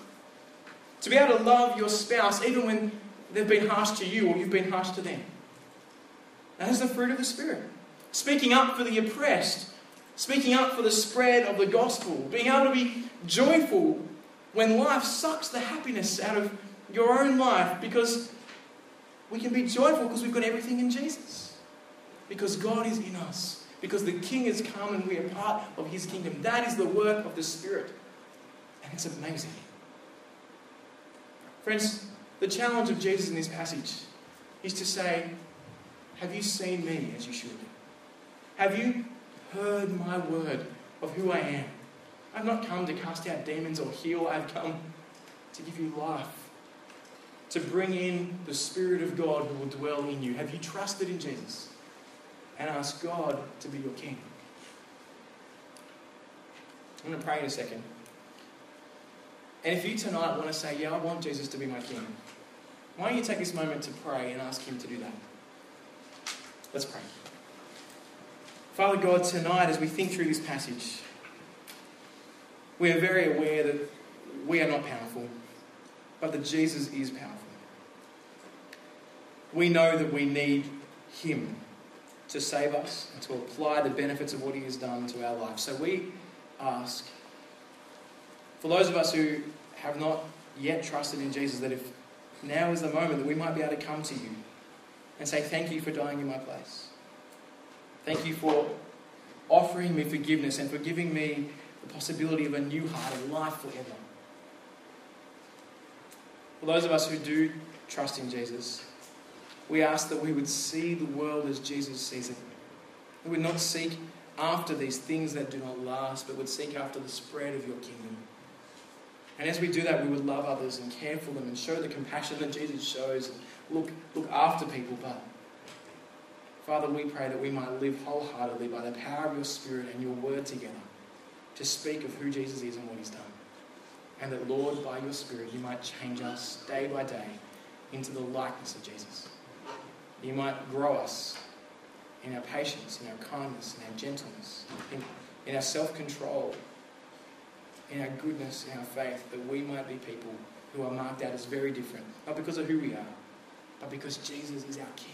To be able to love your spouse even when they've been harsh to you or you've been harsh to them. That is the fruit of the Spirit. Speaking up for the oppressed, speaking up for the spread of the gospel, being able to be joyful when life sucks the happiness out of your own life because we can be joyful because we've got everything in Jesus. Because God is in us because the King has come and we are part of his kingdom. That is the work of the Spirit. And it's amazing. Friends, the challenge of Jesus in this passage is to say, Have you seen me as you should? Have you heard my word of who I am? I've not come to cast out demons or heal, I've come to give you life, to bring in the Spirit of God who will dwell in you. Have you trusted in Jesus? and ask God to be your king. I'm going to pray in a second. And if you tonight want to say, Yeah, I want Jesus to be my king, why don't you take this moment to pray and ask Him to do that? Let's pray. Father God, tonight as we think through this passage, we are very aware that we are not powerful, but that Jesus is powerful. We know that we need Him to save us and to apply the benefits of what He has done to our life. So we ask for those of us who have not yet trusted in Jesus that if now is the moment that we might be able to come to you and say, Thank you for dying in my place. Thank you for offering me forgiveness and for giving me the possibility of a new heart and life forever. For those of us who do trust in Jesus, we ask that we would see the world as Jesus sees it. We would not seek after these things that do not last, but would seek after the spread of your kingdom. And as we do that, we would love others and care for them and show the compassion that Jesus shows and look, look after people. But, Father, we pray that we might live wholeheartedly by the power of your Spirit and your word together to speak of who Jesus is and what he's done. And that, Lord, by your Spirit, you might change us day by day into the likeness of Jesus. You might grow us in our patience, in our kindness, in our gentleness, in, in our self control, in our goodness, in our faith, that we might be people who are marked out as very different, not because of who we are, but because Jesus is our King.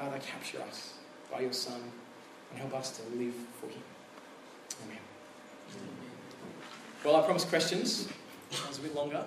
Father, capture us by your Son and help us to live for him. Amen. Well, I promised questions. That was a bit longer.